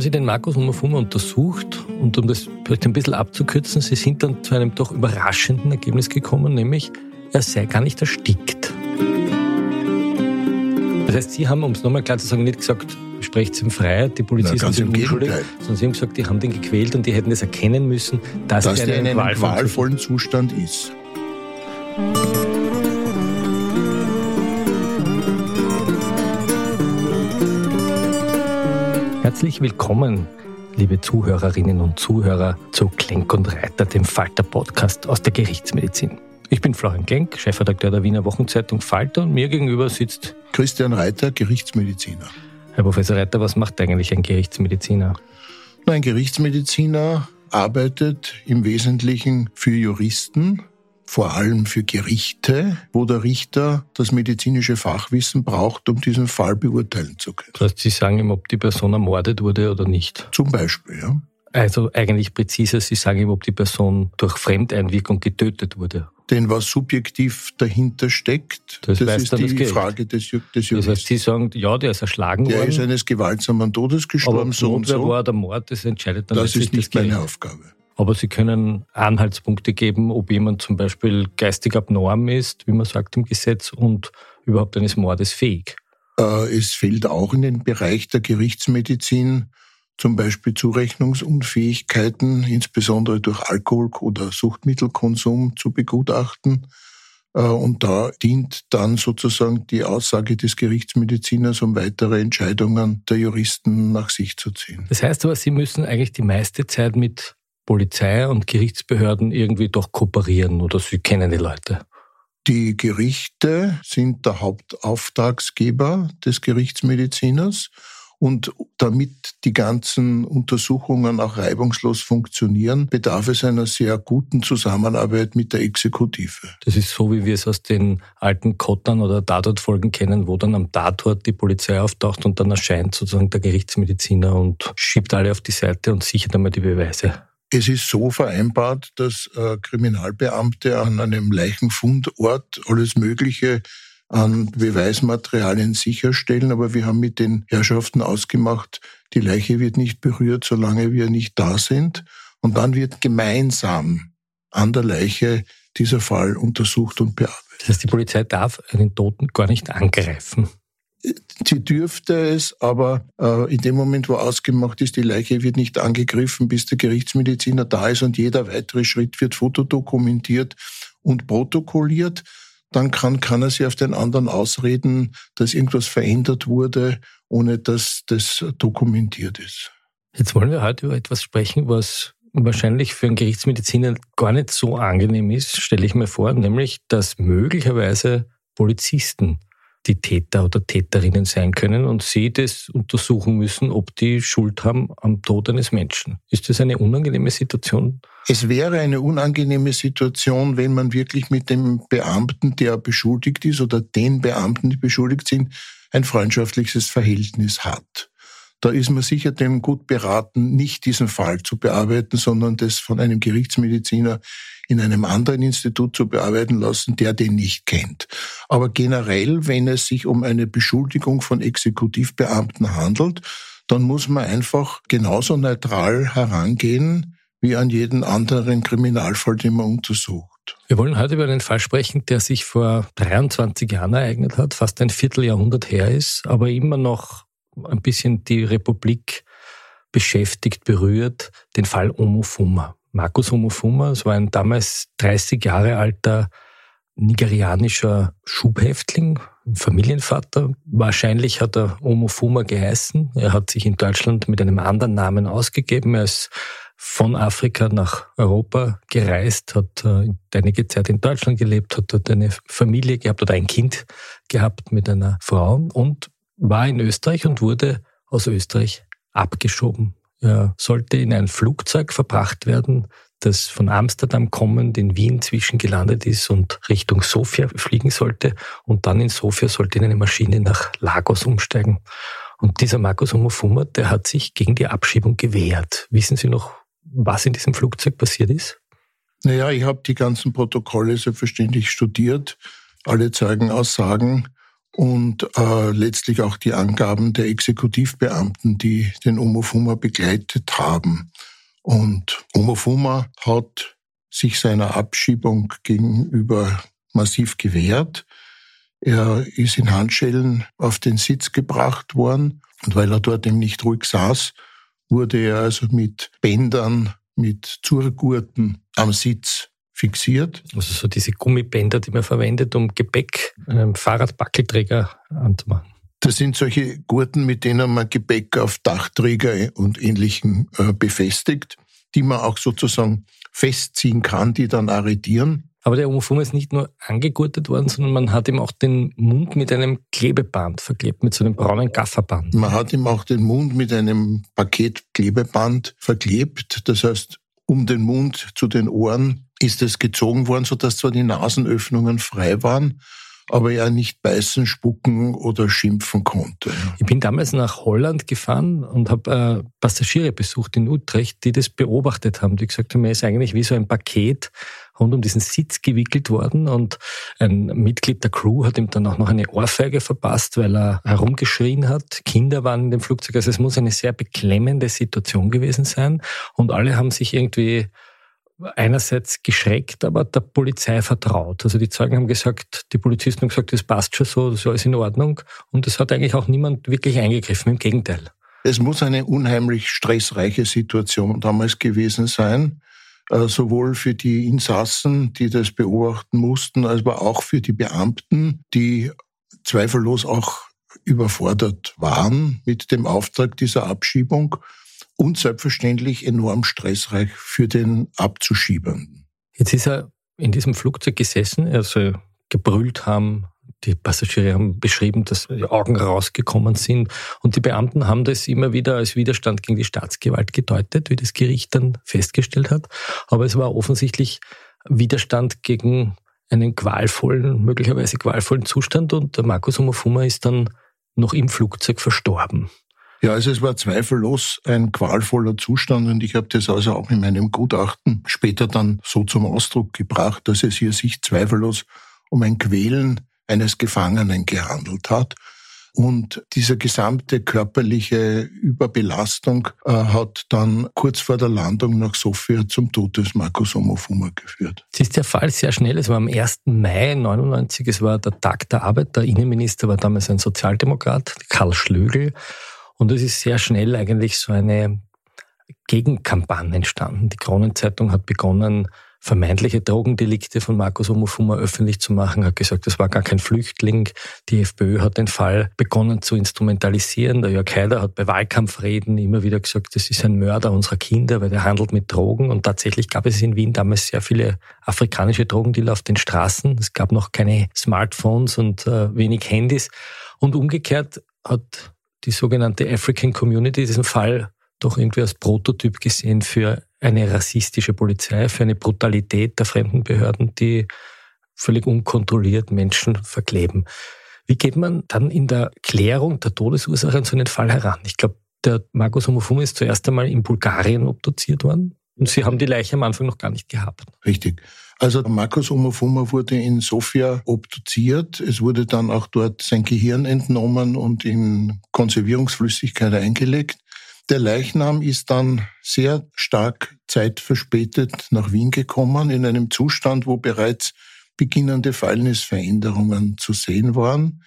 Haben Sie den Markus Umafuma untersucht und um das vielleicht ein bisschen abzukürzen, Sie sind dann zu einem doch überraschenden Ergebnis gekommen, nämlich er sei gar nicht erstickt. Das heißt, Sie haben, um es nochmal klar zu sagen, nicht gesagt, sprecht ihm frei, die Polizisten Na, sind unschuldig, sondern Sie haben gesagt, die haben den gequält und die hätten es erkennen müssen, dass, dass der in einem qualvollen Zustand ist. Herzlich willkommen, liebe Zuhörerinnen und Zuhörer, zu Klenk und Reiter, dem Falter-Podcast aus der Gerichtsmedizin. Ich bin Florian Klenk, Chefredakteur der Wiener Wochenzeitung Falter und mir gegenüber sitzt Christian Reiter, Gerichtsmediziner. Herr Professor Reiter. Was macht eigentlich ein Gerichtsmediziner? Ein Gerichtsmediziner arbeitet im Wesentlichen für Juristen, vor allem für Gerichte, wo der Richter das medizinische Fachwissen braucht, um diesen Fall beurteilen zu können. Das heißt, Sie sagen ihm, ob die Person ermordet wurde oder nicht. Zum Beispiel, ja. Also eigentlich präziser, Sie sagen ihm, ob die Person durch Fremdeinwirkung getötet wurde. Denn was subjektiv dahinter steckt, Das das, ist das die Gericht. Frage des, Ju- des Das heißt, Juristen. Sie sagen, ja, der ist erschlagen Der ist worden, eines gewaltsamen Todes aber gestorben, ob so und so. war der Mord, das entscheidet dann Das ist nicht das meine Aufgabe. Aber Sie können Anhaltspunkte geben, ob jemand zum Beispiel geistig abnorm ist, wie man sagt im Gesetz, und überhaupt eines Mordes fähig. Äh, Es fällt auch in den Bereich der Gerichtsmedizin zum Beispiel Zurechnungsunfähigkeiten, insbesondere durch Alkohol- oder Suchtmittelkonsum zu begutachten. Äh, Und da dient dann sozusagen die Aussage des Gerichtsmediziners, um weitere Entscheidungen der Juristen nach sich zu ziehen. Das heißt aber, Sie müssen eigentlich die meiste Zeit mit Polizei und Gerichtsbehörden irgendwie doch kooperieren oder Sie kennen die Leute. Die Gerichte sind der Hauptauftragsgeber des Gerichtsmediziners. Und damit die ganzen Untersuchungen auch reibungslos funktionieren, bedarf es einer sehr guten Zusammenarbeit mit der Exekutive. Das ist so, wie wir es aus den alten Kottern oder Tatortfolgen kennen, wo dann am Tatort die Polizei auftaucht und dann erscheint sozusagen der Gerichtsmediziner und schiebt alle auf die Seite und sichert einmal die Beweise. Es ist so vereinbart, dass äh, Kriminalbeamte an einem Leichenfundort alles Mögliche an Beweismaterialien sicherstellen, aber wir haben mit den Herrschaften ausgemacht, die Leiche wird nicht berührt, solange wir nicht da sind. Und dann wird gemeinsam an der Leiche dieser Fall untersucht und bearbeitet. Das heißt, die Polizei darf einen Toten gar nicht angreifen. Sie dürfte es, aber äh, in dem Moment, wo ausgemacht ist, die Leiche wird nicht angegriffen, bis der Gerichtsmediziner da ist und jeder weitere Schritt wird fotodokumentiert und protokolliert, dann kann, kann er sich auf den anderen ausreden, dass irgendwas verändert wurde, ohne dass das dokumentiert ist. Jetzt wollen wir heute über etwas sprechen, was wahrscheinlich für einen Gerichtsmediziner gar nicht so angenehm ist, stelle ich mir vor, nämlich, dass möglicherweise Polizisten die Täter oder Täterinnen sein können und sie das untersuchen müssen, ob die Schuld haben am Tod eines Menschen. Ist das eine unangenehme Situation? Es wäre eine unangenehme Situation, wenn man wirklich mit dem Beamten, der beschuldigt ist, oder den Beamten, die beschuldigt sind, ein freundschaftliches Verhältnis hat. Da ist man sicher dem gut beraten, nicht diesen Fall zu bearbeiten, sondern das von einem Gerichtsmediziner in einem anderen Institut zu bearbeiten lassen, der den nicht kennt. Aber generell, wenn es sich um eine Beschuldigung von Exekutivbeamten handelt, dann muss man einfach genauso neutral herangehen wie an jeden anderen Kriminalfall, den man untersucht. Wir wollen heute über einen Fall sprechen, der sich vor 23 Jahren ereignet hat, fast ein Vierteljahrhundert her ist, aber immer noch ein bisschen die Republik beschäftigt, berührt, den Fall Omofuma. Markus Omofuma, es war ein damals 30 Jahre alter nigerianischer Schubhäftling, Familienvater. Wahrscheinlich hat er Omofuma geheißen. Er hat sich in Deutschland mit einem anderen Namen ausgegeben. Er ist von Afrika nach Europa gereist, hat äh, einige Zeit in Deutschland gelebt, hat dort eine Familie gehabt oder ein Kind gehabt mit einer Frau und war in Österreich und wurde aus Österreich abgeschoben. Er sollte in ein Flugzeug verbracht werden, das von Amsterdam kommend in Wien zwischengelandet ist und Richtung Sofia fliegen sollte. Und dann in Sofia sollte eine Maschine nach Lagos umsteigen. Und dieser Markus Omofuma, der hat sich gegen die Abschiebung gewehrt. Wissen Sie noch, was in diesem Flugzeug passiert ist? Naja, ich habe die ganzen Protokolle selbstverständlich studiert, alle Zeugenaussagen und äh, letztlich auch die Angaben der Exekutivbeamten, die den Omofuma begleitet haben. Und Omofuma hat sich seiner Abschiebung gegenüber massiv gewehrt. Er ist in Handschellen auf den Sitz gebracht worden und weil er dort eben nicht ruhig saß, wurde er also mit Bändern, mit Zurgurten am Sitz fixiert. Also so diese Gummibänder, die man verwendet, um Gepäck einem Fahrradbackelträger anzumachen. Das sind solche Gurten, mit denen man Gepäck auf Dachträger und Ähnlichem äh, befestigt, die man auch sozusagen festziehen kann, die dann arretieren. Aber der Omofuma ist nicht nur angegurtet worden, sondern man hat ihm auch den Mund mit einem Klebeband verklebt, mit so einem braunen Gafferband. Man hat ihm auch den Mund mit einem Paket Klebeband verklebt. Das heißt, um den Mund zu den Ohren ist es gezogen worden, sodass zwar die Nasenöffnungen frei waren, aber er nicht beißen, spucken oder schimpfen konnte. Ich bin damals nach Holland gefahren und habe äh, Passagiere besucht in Utrecht, die das beobachtet haben, die gesagt haben, er ist eigentlich wie so ein Paket rund um diesen Sitz gewickelt worden und ein Mitglied der Crew hat ihm dann auch noch eine Ohrfeige verpasst, weil er herumgeschrien hat. Kinder waren in dem Flugzeug, also es muss eine sehr beklemmende Situation gewesen sein und alle haben sich irgendwie einerseits geschreckt, aber der Polizei vertraut. Also die Zeugen haben gesagt, die Polizisten haben gesagt, das passt schon so, das ist alles in Ordnung. Und es hat eigentlich auch niemand wirklich eingegriffen, im Gegenteil. Es muss eine unheimlich stressreiche Situation damals gewesen sein, äh, sowohl für die Insassen, die das beobachten mussten, als auch für die Beamten, die zweifellos auch überfordert waren mit dem Auftrag dieser Abschiebung und selbstverständlich enorm stressreich für den Abzuschiebenden. Jetzt ist er in diesem Flugzeug gesessen, soll gebrüllt haben, die Passagiere haben beschrieben, dass die Augen rausgekommen sind. Und die Beamten haben das immer wieder als Widerstand gegen die Staatsgewalt gedeutet, wie das Gericht dann festgestellt hat. Aber es war offensichtlich Widerstand gegen einen qualvollen, möglicherweise qualvollen Zustand. Und der Markus Omofuma ist dann noch im Flugzeug verstorben. Ja, also es war zweifellos ein qualvoller Zustand und ich habe das also auch in meinem Gutachten später dann so zum Ausdruck gebracht, dass es hier sich zweifellos um ein Quälen eines Gefangenen gehandelt hat. Und diese gesamte körperliche Überbelastung äh, hat dann kurz vor der Landung nach Sofia zum Tod des Markus Omofuma geführt. Es ist der Fall sehr schnell. Es war am 1. Mai 99. Es war der Tag der Arbeit. Der Innenminister war damals ein Sozialdemokrat, Karl Schlögel. Und es ist sehr schnell eigentlich so eine Gegenkampagne entstanden. Die Kronenzeitung hat begonnen, vermeintliche Drogendelikte von Markus Omofuma öffentlich zu machen, hat gesagt, das war gar kein Flüchtling. Die FPÖ hat den Fall begonnen zu instrumentalisieren. Der Jörg Haider hat bei Wahlkampfreden immer wieder gesagt, das ist ein Mörder unserer Kinder, weil der handelt mit Drogen. Und tatsächlich gab es in Wien damals sehr viele afrikanische Drogendealer auf den Straßen. Es gab noch keine Smartphones und äh, wenig Handys. Und umgekehrt hat die sogenannte African Community diesen Fall doch irgendwie als Prototyp gesehen für eine rassistische Polizei, für eine Brutalität der fremden Behörden, die völlig unkontrolliert Menschen verkleben. Wie geht man dann in der Klärung der Todesursache an so einen Fall heran? Ich glaube, der Markus Homofum ist zuerst einmal in Bulgarien obduziert worden und Sie haben die Leiche am Anfang noch gar nicht gehabt. Richtig. Also Markus Omofuma wurde in Sofia obduziert. Es wurde dann auch dort sein Gehirn entnommen und in Konservierungsflüssigkeit eingelegt. Der Leichnam ist dann sehr stark zeitverspätet nach Wien gekommen, in einem Zustand, wo bereits beginnende Fallnisveränderungen zu sehen waren.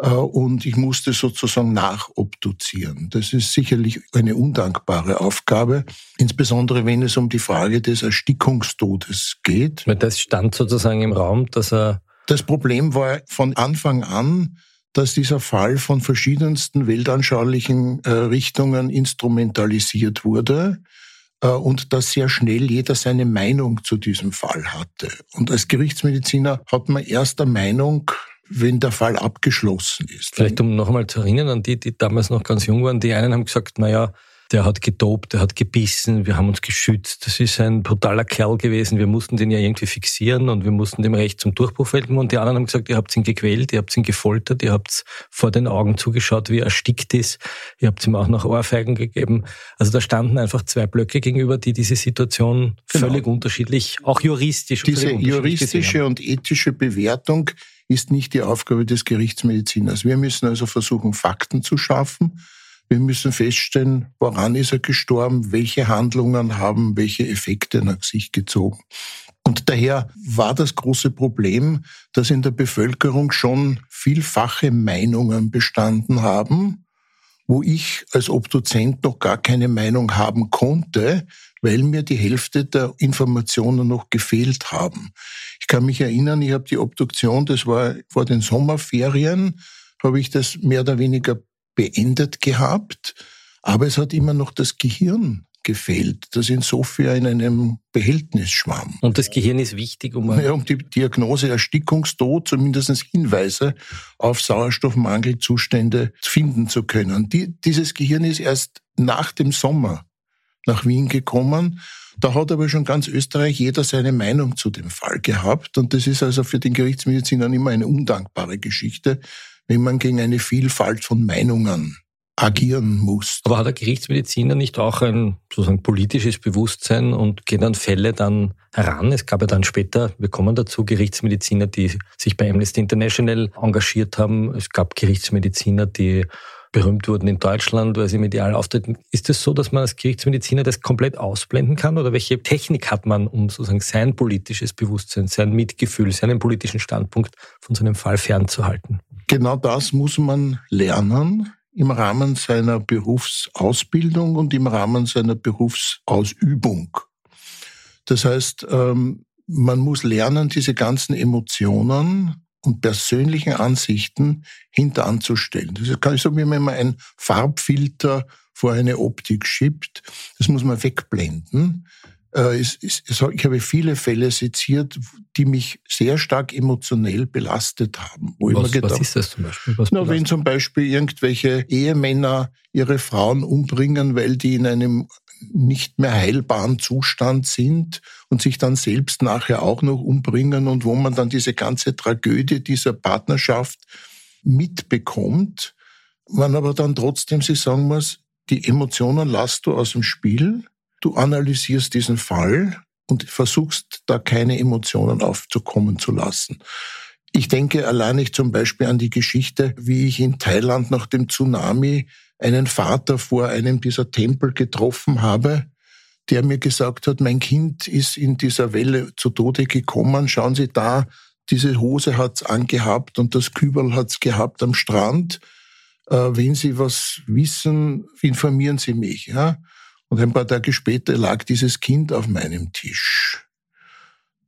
Äh, und ich musste sozusagen nachobduzieren. Das ist sicherlich eine undankbare Aufgabe, insbesondere wenn es um die Frage des Erstickungstodes geht. Das stand sozusagen im Raum, dass er. Das Problem war von Anfang an, dass dieser Fall von verschiedensten weltanschaulichen äh, Richtungen instrumentalisiert wurde äh, und dass sehr schnell jeder seine Meinung zu diesem Fall hatte. Und als Gerichtsmediziner hat man erst eine Meinung wenn der Fall abgeschlossen ist. Vielleicht um noch einmal zu erinnern an die, die damals noch ganz jung waren, die einen haben gesagt, naja, der hat getobt, der hat gebissen, wir haben uns geschützt. Das ist ein brutaler Kerl gewesen. Wir mussten den ja irgendwie fixieren und wir mussten dem Recht zum Durchbruch verhelfen. Und die anderen haben gesagt, ihr habt ihn gequält, ihr habt ihn gefoltert, ihr habt vor den Augen zugeschaut, wie er erstickt ist. Ihr habt ihm auch noch Ohrfeigen gegeben. Also da standen einfach zwei Blöcke gegenüber, die diese Situation genau. völlig unterschiedlich, auch juristisch. Diese juristische und ethische Bewertung ist nicht die Aufgabe des Gerichtsmediziners. Wir müssen also versuchen, Fakten zu schaffen wir müssen feststellen, woran ist er gestorben, welche Handlungen haben welche Effekte nach sich gezogen. Und daher war das große Problem, dass in der Bevölkerung schon vielfache Meinungen bestanden haben, wo ich als Obduzent noch gar keine Meinung haben konnte, weil mir die Hälfte der Informationen noch gefehlt haben. Ich kann mich erinnern, ich habe die Obduktion, das war vor den Sommerferien, habe ich das mehr oder weniger beendet gehabt, aber es hat immer noch das Gehirn gefehlt, das insofern in einem Behältnis schwamm. Und das Gehirn ist wichtig, um... Ja, um die Diagnose Erstickungstod zumindest Hinweise auf Sauerstoffmangelzustände finden zu können. Die, dieses Gehirn ist erst nach dem Sommer nach Wien gekommen. Da hat aber schon ganz Österreich jeder seine Meinung zu dem Fall gehabt. Und das ist also für den Gerichtsmediziner immer eine undankbare Geschichte, wenn man gegen eine Vielfalt von Meinungen agieren muss. Aber hat der Gerichtsmediziner nicht auch ein sozusagen politisches Bewusstsein und geht an Fälle dann heran? Es gab ja dann später, wir kommen dazu, Gerichtsmediziner, die sich bei Amnesty International engagiert haben. Es gab Gerichtsmediziner, die berühmt wurden in Deutschland, weil sie medial auftreten. Ist es so, dass man als Gerichtsmediziner das komplett ausblenden kann? Oder welche Technik hat man, um sozusagen sein politisches Bewusstsein, sein Mitgefühl, seinen politischen Standpunkt von so einem Fall fernzuhalten? Genau das muss man lernen im Rahmen seiner Berufsausbildung und im Rahmen seiner Berufsausübung. Das heißt, ähm, man muss lernen, diese ganzen Emotionen und persönlichen Ansichten hinteranzustellen. Das kann ich sagen, wie man ein Farbfilter vor eine Optik schiebt. Das muss man wegblenden. Äh, ich habe viele Fälle seziert, die mich sehr stark emotionell belastet haben. Wo was, gedacht, was ist das zum Beispiel? na, wenn zum Beispiel irgendwelche Ehemänner ihre Frauen umbringen, weil die in einem nicht mehr heilbaren Zustand sind und sich dann selbst nachher auch noch umbringen und wo man dann diese ganze Tragödie dieser Partnerschaft mitbekommt, man aber dann trotzdem sich sagen muss, die Emotionen lasst du aus dem Spiel, Du analysierst diesen Fall und versuchst da keine Emotionen aufzukommen zu lassen. Ich denke allein nicht zum Beispiel an die Geschichte, wie ich in Thailand nach dem Tsunami einen Vater vor einem dieser Tempel getroffen habe, der mir gesagt hat, mein Kind ist in dieser Welle zu Tode gekommen. Schauen Sie da, diese Hose hat's angehabt und das Kübel hat's gehabt am Strand. Äh, wenn Sie was wissen, informieren Sie mich. Ja? Und ein paar Tage später lag dieses Kind auf meinem Tisch.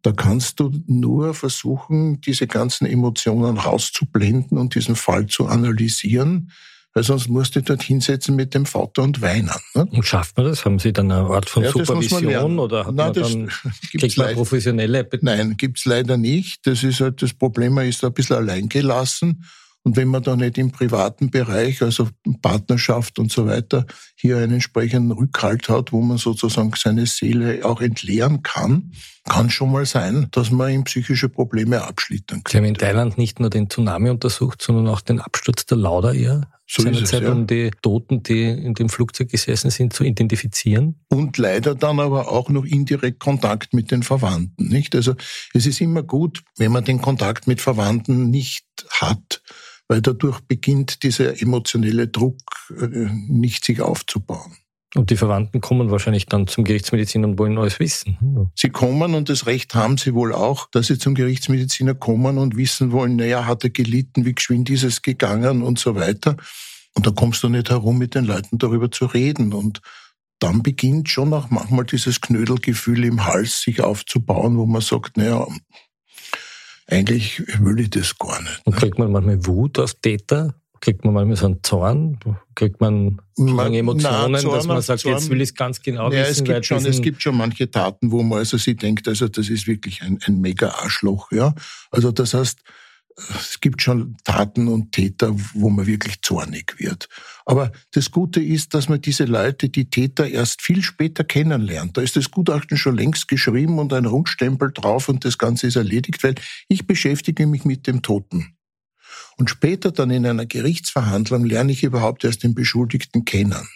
Da kannst du nur versuchen, diese ganzen Emotionen rauszublenden und diesen Fall zu analysieren, weil sonst musst du dort hinsetzen mit dem Vater und weinen. Ne? Und schafft man das? Haben Sie dann eine Art von ja, Supervision oder hat Nein, man dann, kriegt man professionelle? Nein, gibt's leider nicht. Das ist halt das Problem, man ist da ein bisschen alleingelassen. Und wenn man da nicht im privaten Bereich, also Partnerschaft und so weiter, hier einen entsprechenden Rückhalt hat, wo man sozusagen seine Seele auch entleeren kann, kann schon mal sein, dass man ihm psychische Probleme abschlittern kann. Sie haben in Thailand nicht nur den Tsunami untersucht, sondern auch den Absturz der Lauda Air. So es, Zeit, ja. um die Toten, die in dem Flugzeug gesessen sind, zu identifizieren. Und leider dann aber auch noch indirekt Kontakt mit den Verwandten, nicht? Also, es ist immer gut, wenn man den Kontakt mit Verwandten nicht hat weil dadurch beginnt dieser emotionelle Druck äh, nicht sich aufzubauen. Und die Verwandten kommen wahrscheinlich dann zum Gerichtsmediziner und wollen alles wissen. Sie kommen und das Recht haben sie wohl auch, dass sie zum Gerichtsmediziner kommen und wissen wollen, naja, hat er gelitten, wie geschwind ist es gegangen und so weiter. Und da kommst du nicht herum, mit den Leuten darüber zu reden. Und dann beginnt schon auch manchmal dieses Knödelgefühl im Hals sich aufzubauen, wo man sagt, naja, eigentlich will ich das gar nicht. Und kriegt man manchmal Wut auf Täter? Kriegt man manchmal so einen Zorn? Kriegt man, man Emotionen, na, Zorn, dass man sagt, Zorn, jetzt will ich es ganz genau ja, wissen? Es gibt, schon, es gibt schon manche Taten, wo man also sich denkt, also das ist wirklich ein, ein mega Arschloch. Ja? Also das heißt, es gibt schon Taten und Täter, wo man wirklich zornig wird. Aber das Gute ist, dass man diese Leute, die Täter, erst viel später kennenlernt. Da ist das Gutachten schon längst geschrieben und ein Rundstempel drauf und das Ganze ist erledigt, weil ich beschäftige mich mit dem Toten. Und später dann in einer Gerichtsverhandlung lerne ich überhaupt erst den Beschuldigten kennen.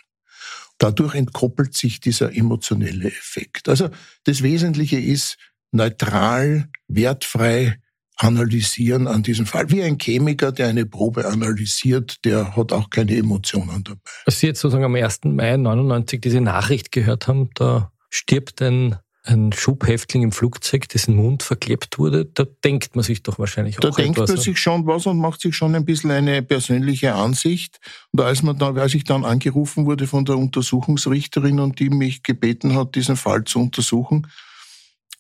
Dadurch entkoppelt sich dieser emotionelle Effekt. Also das Wesentliche ist neutral, wertfrei, analysieren an diesem Fall. Wie ein Chemiker, der eine Probe analysiert, der hat auch keine Emotionen dabei. Als Sie jetzt sozusagen am 1. Mai 99 diese Nachricht gehört haben, da stirbt ein, ein Schubhäftling im Flugzeug, dessen Mund verklebt wurde, da denkt man sich doch wahrscheinlich da auch Da denkt etwas. man sich schon was und macht sich schon ein bisschen eine persönliche Ansicht. Und als, man dann, als ich dann angerufen wurde von der Untersuchungsrichterin und die mich gebeten hat, diesen Fall zu untersuchen,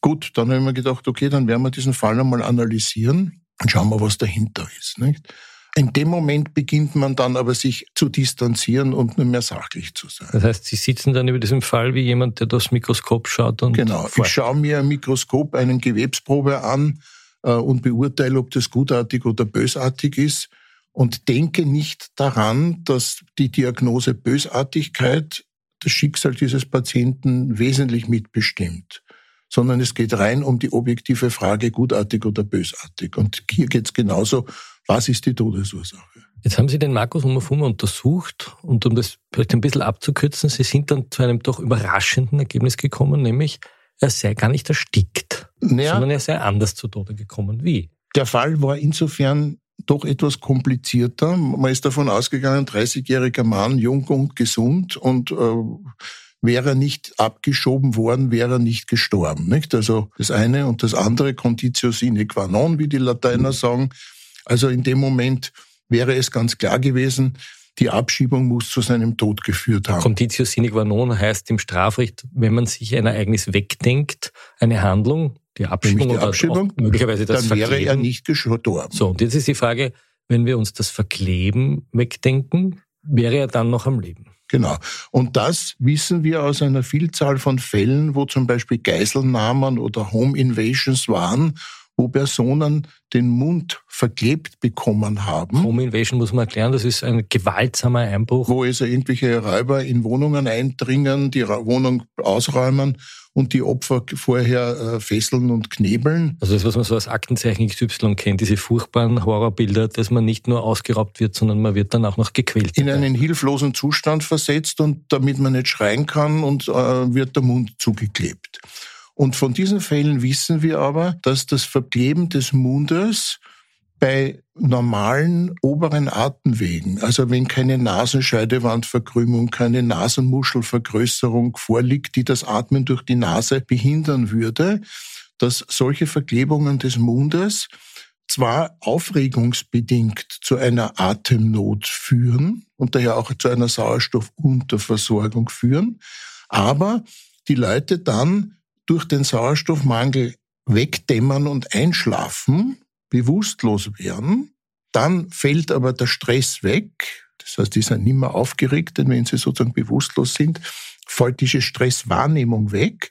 Gut, dann habe ich mir gedacht, okay, dann werden wir diesen Fall einmal analysieren und schauen wir, was dahinter ist. Nicht? In dem Moment beginnt man dann aber sich zu distanzieren und nur mehr sachlich zu sein. Das heißt, Sie sitzen dann über diesem Fall wie jemand, der das Mikroskop schaut und. Genau. Ich schaue mir ein Mikroskop, eine Gewebsprobe an äh, und beurteile, ob das gutartig oder bösartig ist und denke nicht daran, dass die Diagnose Bösartigkeit das Schicksal dieses Patienten wesentlich mitbestimmt sondern es geht rein um die objektive Frage, gutartig oder bösartig. Und hier geht es genauso, was ist die Todesursache? Jetzt haben Sie den Markus Umafuma untersucht und um das vielleicht ein bisschen abzukürzen, Sie sind dann zu einem doch überraschenden Ergebnis gekommen, nämlich er sei gar nicht erstickt, naja, sondern er sei anders zu Tode gekommen. Wie? Der Fall war insofern doch etwas komplizierter. Man ist davon ausgegangen, 30-jähriger Mann, jung und gesund und äh, wäre er nicht abgeschoben worden, wäre er nicht gestorben. Nicht? Also das eine und das andere, Conditio sine qua non, wie die Lateiner sagen. Also in dem Moment wäre es ganz klar gewesen, die Abschiebung muss zu seinem Tod geführt haben. Conditio sine qua non heißt im Strafrecht, wenn man sich ein Ereignis wegdenkt, eine Handlung, die Abschiebung, die Abschiebung möglicherweise das dann wäre Verkleben. er nicht gestorben. So, und jetzt ist die Frage, wenn wir uns das Verkleben wegdenken, wäre er dann noch am Leben? Genau. Und das wissen wir aus einer Vielzahl von Fällen, wo zum Beispiel Geiselnahmen oder Home Invasions waren, wo Personen den Mund verklebt bekommen haben. Home Invasion muss man erklären, das ist ein gewaltsamer Einbruch. Wo also irgendwelche Räuber in Wohnungen eindringen, die Wohnung ausräumen und die Opfer vorher äh, fesseln und knebeln. Also das, was man so als Aktenzeichen XY kennt, diese furchtbaren Horrorbilder, dass man nicht nur ausgeraubt wird, sondern man wird dann auch noch gequält. In einen hilflosen Zustand versetzt und damit man nicht schreien kann und äh, wird der Mund zugeklebt. Und von diesen Fällen wissen wir aber, dass das Verkleben des Mundes bei normalen oberen Atemwegen, also wenn keine Nasenscheidewandverkrümmung, keine Nasenmuschelvergrößerung vorliegt, die das Atmen durch die Nase behindern würde, dass solche Verklebungen des Mundes zwar aufregungsbedingt zu einer Atemnot führen und daher auch zu einer Sauerstoffunterversorgung führen, aber die Leute dann durch den Sauerstoffmangel wegdämmern und einschlafen, bewusstlos werden. Dann fällt aber der Stress weg. Das heißt, die sind nicht mehr aufgeregt, denn wenn sie sozusagen bewusstlos sind, fällt diese Stresswahrnehmung weg.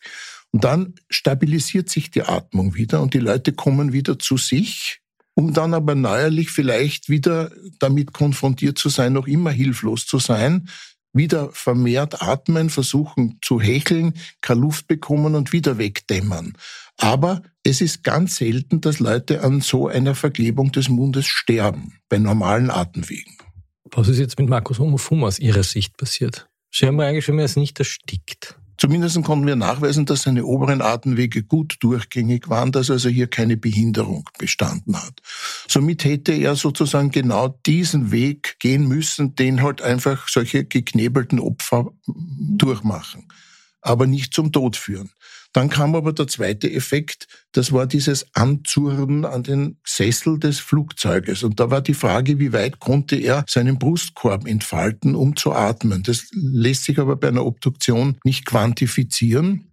Und dann stabilisiert sich die Atmung wieder und die Leute kommen wieder zu sich, um dann aber neuerlich vielleicht wieder damit konfrontiert zu sein, noch immer hilflos zu sein, wieder vermehrt atmen, versuchen zu hecheln, keine Luft bekommen und wieder wegdämmern. Aber es ist ganz selten, dass Leute an so einer Verklebung des Mundes sterben, bei normalen Atemwegen. Was ist jetzt mit Markus Homofuma aus Ihrer Sicht passiert? Sie haben eigentlich schon, er ist nicht erstickt. Zumindest konnten wir nachweisen, dass seine oberen Atemwege gut durchgängig waren, dass also hier keine Behinderung bestanden hat. Somit hätte er sozusagen genau diesen Weg gehen müssen, den halt einfach solche geknebelten Opfer durchmachen, aber nicht zum Tod führen. Dann kam aber der zweite Effekt, das war dieses Anzurren an den Sessel des Flugzeuges. Und da war die Frage, wie weit konnte er seinen Brustkorb entfalten, um zu atmen. Das lässt sich aber bei einer Obduktion nicht quantifizieren.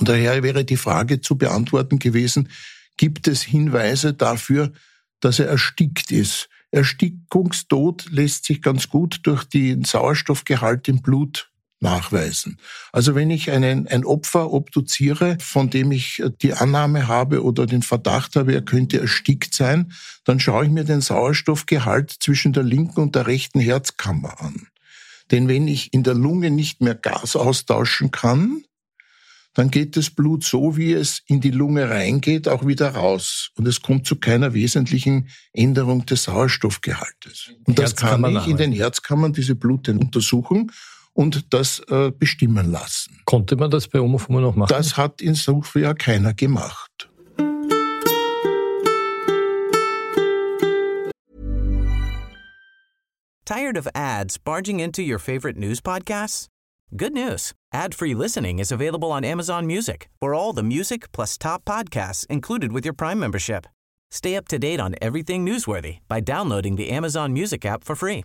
Und daher wäre die Frage zu beantworten gewesen, gibt es Hinweise dafür, dass er erstickt ist? Erstickungstod lässt sich ganz gut durch den Sauerstoffgehalt im Blut nachweisen. Also wenn ich einen, ein Opfer obduziere, von dem ich die Annahme habe oder den Verdacht habe, er könnte erstickt sein, dann schaue ich mir den Sauerstoffgehalt zwischen der linken und der rechten Herzkammer an. Denn wenn ich in der Lunge nicht mehr Gas austauschen kann, dann geht das Blut so, wie es in die Lunge reingeht, auch wieder raus. Und es kommt zu keiner wesentlichen Änderung des Sauerstoffgehaltes. Und das kann ich in den Herzkammern diese Blute untersuchen und das äh, bestimmen lassen. Konnte man das bei Omofuma noch machen? Das hat insofern ja keiner gemacht. Tired of ads barging into your favorite news podcasts? Good news. Ad-free listening is available on Amazon Music for all the music plus top podcasts included with your Prime membership. Stay up to date on everything newsworthy by downloading the Amazon Music app for free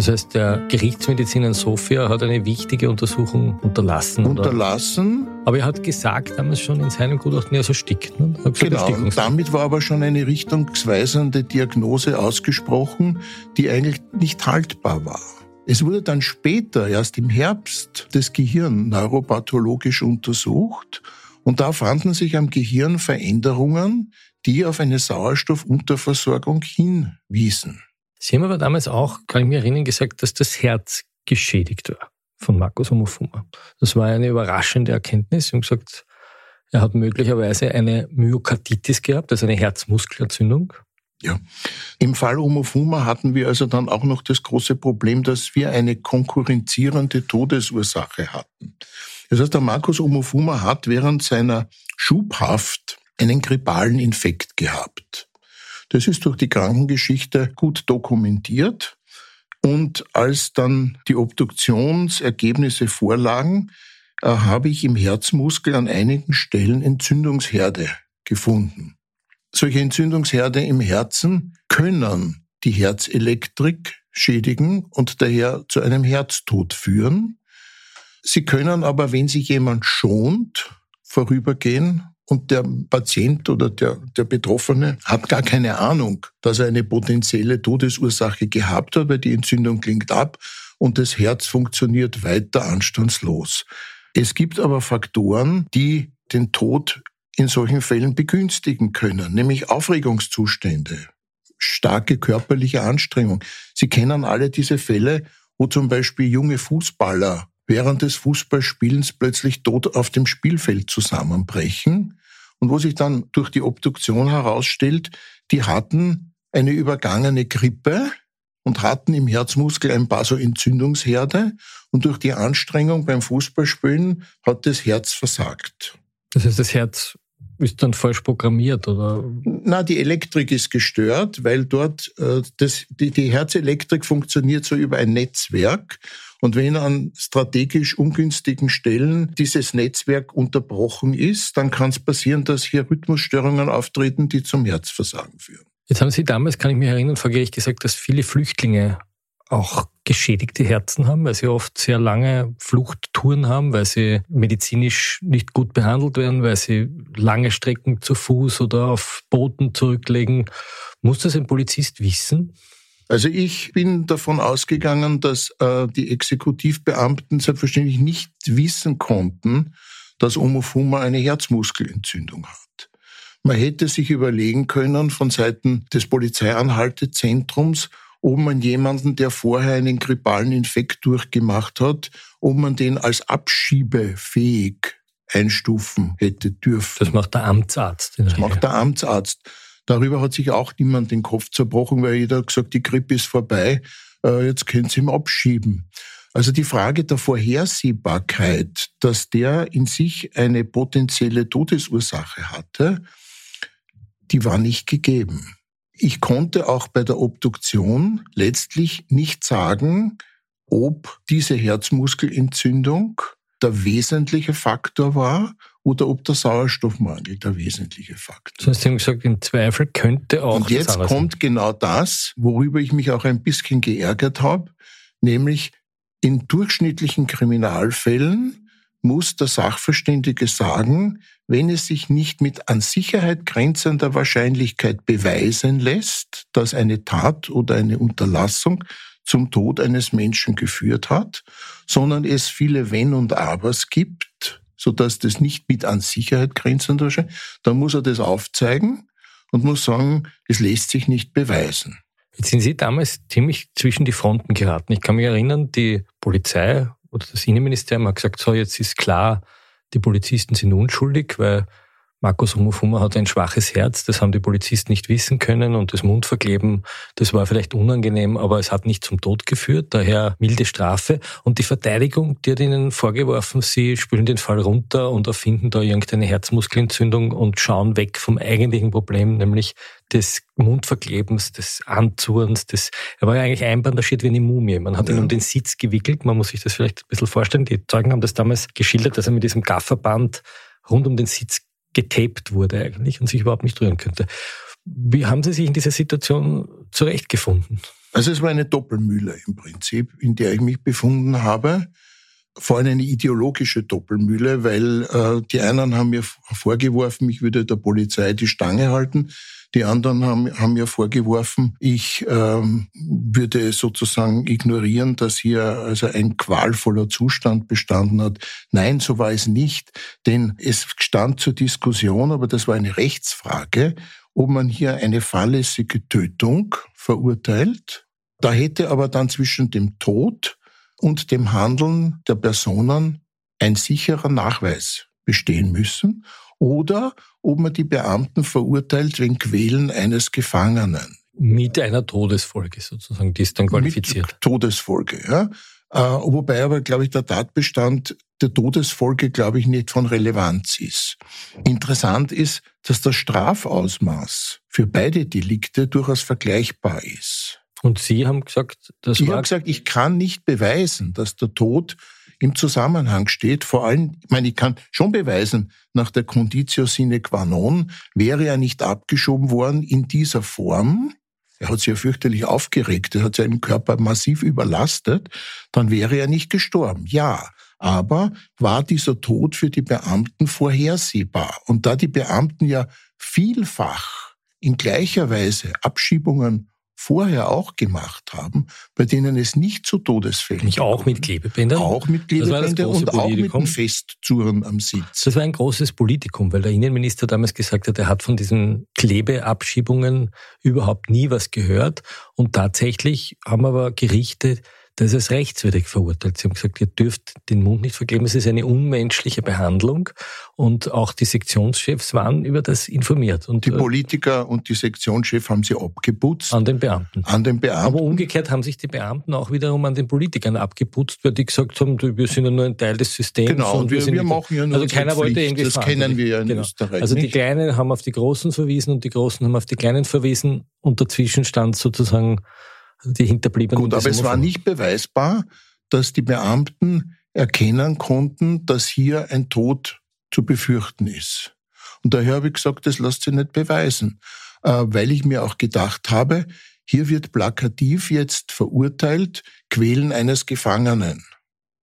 Das heißt, der Gerichtsmediziner in Sofia hat eine wichtige Untersuchung unterlassen. Unterlassen. Oder? Aber er hat gesagt damals schon in seinem Gutachten, er erstickt. Ne? Genau, und damit war aber schon eine richtungsweisende Diagnose ausgesprochen, die eigentlich nicht haltbar war. Es wurde dann später, erst im Herbst, das Gehirn neuropathologisch untersucht und da fanden sich am Gehirn Veränderungen, die auf eine Sauerstoffunterversorgung hinwiesen. Sie haben aber damals auch, kann ich mich erinnern, gesagt, dass das Herz geschädigt war von Markus Homofuma. Das war eine überraschende Erkenntnis. Sie haben gesagt, er hat möglicherweise eine Myokarditis gehabt, also eine Herzmuskelentzündung. Ja. Im Fall Homofuma hatten wir also dann auch noch das große Problem, dass wir eine konkurrenzierende Todesursache hatten. Das heißt, der Markus Homofuma hat während seiner Schubhaft einen grippalen Infekt gehabt. Das ist durch die Krankengeschichte gut dokumentiert. Und als dann die Obduktionsergebnisse vorlagen, äh, habe ich im Herzmuskel an einigen Stellen Entzündungsherde gefunden. Solche Entzündungsherde im Herzen können die Herzelektrik schädigen und daher zu einem Herztod führen. Sie können aber, wenn sich jemand schont, vorübergehen und der Patient oder der, der Betroffene hat gar keine Ahnung, dass er eine potenzielle Todesursache gehabt hat, weil die Entzündung klingt ab und das Herz funktioniert weiter anstandslos. Es gibt aber Faktoren, die den Tod in solchen Fällen begünstigen können, nämlich Aufregungszustände, starke körperliche Anstrengung. Sie kennen alle diese Fälle, wo zum Beispiel junge Fußballer während des Fußballspielens plötzlich tot auf dem Spielfeld zusammenbrechen und wo sich dann durch die Obduktion herausstellt, die hatten eine übergangene Grippe und hatten im Herzmuskel ein paar so Entzündungsherde und durch die Anstrengung beim Fußballspielen hat das Herz versagt. Das heißt, das Herz ist dann falsch programmiert, oder? Na, die Elektrik ist gestört, weil dort äh, das, die, die Herzelektrik funktioniert so über ein Netzwerk und wenn an strategisch ungünstigen Stellen dieses Netzwerk unterbrochen ist, dann kann es passieren, dass hier Rhythmusstörungen auftreten, die zum Herzversagen führen. Jetzt haben Sie damals, kann ich mich erinnern, vor Gericht gesagt, dass viele Flüchtlinge auch geschädigte Herzen haben, weil sie oft sehr lange Fluchttouren haben, weil sie medizinisch nicht gut behandelt werden, weil sie lange Strecken zu Fuß oder auf Booten zurücklegen. Muss das ein Polizist wissen? Also ich bin davon ausgegangen, dass äh, die Exekutivbeamten selbstverständlich nicht wissen konnten, dass Omofuma eine Herzmuskelentzündung hat. Man hätte sich überlegen können von Seiten des Polizeianhaltezentrums, ob man jemanden, der vorher einen grippalen Infekt durchgemacht hat, ob man den als abschiebefähig einstufen hätte dürfen. Das macht der Amtsarzt. Das macht der Amtsarzt. Darüber hat sich auch niemand den Kopf zerbrochen, weil jeder hat gesagt, die Grippe ist vorbei. äh, jetzt können Sie ihn abschieben. Also die Frage der Vorhersehbarkeit, dass der in sich eine potenzielle Todesursache hatte, die war nicht gegeben. Ich konnte auch bei der Obduktion letztlich nicht sagen, ob diese Herzmuskelentzündung der wesentliche Faktor war oder ob der Sauerstoffmangel der wesentliche Faktor. war. Sie haben gesagt, im Zweifel könnte auch. Und jetzt kommt genau das, worüber ich mich auch ein bisschen geärgert habe, nämlich in durchschnittlichen Kriminalfällen muss der Sachverständige sagen, wenn es sich nicht mit an Sicherheit grenzender Wahrscheinlichkeit beweisen lässt, dass eine Tat oder eine Unterlassung zum Tod eines Menschen geführt hat, sondern es viele Wenn und Abers gibt, sodass das nicht mit an Sicherheit grenzender Wahrscheinlichkeit, dann muss er das aufzeigen und muss sagen, es lässt sich nicht beweisen. Jetzt sind Sie damals ziemlich zwischen die Fronten geraten. Ich kann mich erinnern, die Polizei oder das Innenministerium hat gesagt, so jetzt ist klar, die Polizisten sind unschuldig, weil Markus Homofuma hat ein schwaches Herz, das haben die Polizisten nicht wissen können und das Mundverkleben, das war vielleicht unangenehm, aber es hat nicht zum Tod geführt, daher milde Strafe. Und die Verteidigung, die hat ihnen vorgeworfen, sie spülen den Fall runter und erfinden da irgendeine Herzmuskelentzündung und schauen weg vom eigentlichen Problem, nämlich des Mundverklebens, des Anzurens, des, er war ja eigentlich einbandagiert wie eine Mumie. Man hat ja. ihn um den Sitz gewickelt, man muss sich das vielleicht ein bisschen vorstellen. Die Zeugen haben das damals geschildert, dass er mit diesem Gafferband rund um den Sitz getaped wurde eigentlich und sich überhaupt nicht rühren könnte. Wie haben Sie sich in dieser Situation zurechtgefunden? Also es war eine Doppelmühle im Prinzip, in der ich mich befunden habe. Vor allem eine ideologische Doppelmühle, weil äh, die einen haben mir vorgeworfen, ich würde der Polizei die Stange halten. Die anderen haben, haben mir vorgeworfen, ich ähm, würde sozusagen ignorieren, dass hier also ein qualvoller Zustand bestanden hat. Nein, so war es nicht, denn es stand zur Diskussion, aber das war eine Rechtsfrage, ob man hier eine fahrlässige Tötung verurteilt. Da hätte aber dann zwischen dem Tod und dem Handeln der Personen ein sicherer Nachweis bestehen müssen oder ob man die Beamten verurteilt wegen Quälen eines Gefangenen. Mit einer Todesfolge sozusagen, die ist dann qualifiziert. Mit Todesfolge, ja. Äh, wobei aber, glaube ich, der Tatbestand der Todesfolge, glaube ich, nicht von Relevanz ist. Interessant ist, dass das Strafausmaß für beide Delikte durchaus vergleichbar ist. Und Sie haben gesagt, das ich war... Ich habe gesagt, ich kann nicht beweisen, dass der Tod im Zusammenhang steht. Vor allem, ich meine, ich kann schon beweisen, nach der Conditio sine qua non wäre er nicht abgeschoben worden in dieser Form. Er hat sich ja fürchterlich aufgeregt, er hat sich im Körper massiv überlastet, dann wäre er nicht gestorben. Ja, aber war dieser Tod für die Beamten vorhersehbar? Und da die Beamten ja vielfach in gleicher Weise Abschiebungen vorher auch gemacht haben, bei denen es nicht zu Todesfällen Nicht auch mit Klebebändern? Auch mit Klebebändern und Politikum. auch mit dem Festzurren am Sitz. Das war ein großes Politikum, weil der Innenminister damals gesagt hat, er hat von diesen Klebeabschiebungen überhaupt nie was gehört. Und tatsächlich haben aber Gerichte das ist rechtswidrig verurteilt. Sie haben gesagt, ihr dürft den Mund nicht verkleben. Es ist eine unmenschliche Behandlung. Und auch die Sektionschefs waren über das informiert. Und die äh, Politiker und die Sektionschef haben sie abgeputzt. An den Beamten. An den Beamten. Aber umgekehrt haben sich die Beamten auch wiederum an den Politikern abgeputzt, weil die gesagt haben, wir sind ja nur ein Teil des Systems. Genau, und wir, wir, wir machen ja nur Also keiner Pflicht. wollte irgendwie Das kennen wir ja in genau. Österreich Also die nicht. Kleinen haben auf die Großen verwiesen und die Großen haben auf die Kleinen verwiesen. Und dazwischen stand sozusagen die Hinterbliebenen. Gut, aber es war nicht beweisbar, dass die Beamten erkennen konnten, dass hier ein Tod zu befürchten ist. Und daher habe ich gesagt, das lässt sich nicht beweisen, äh, weil ich mir auch gedacht habe, hier wird plakativ jetzt verurteilt, Quälen eines Gefangenen.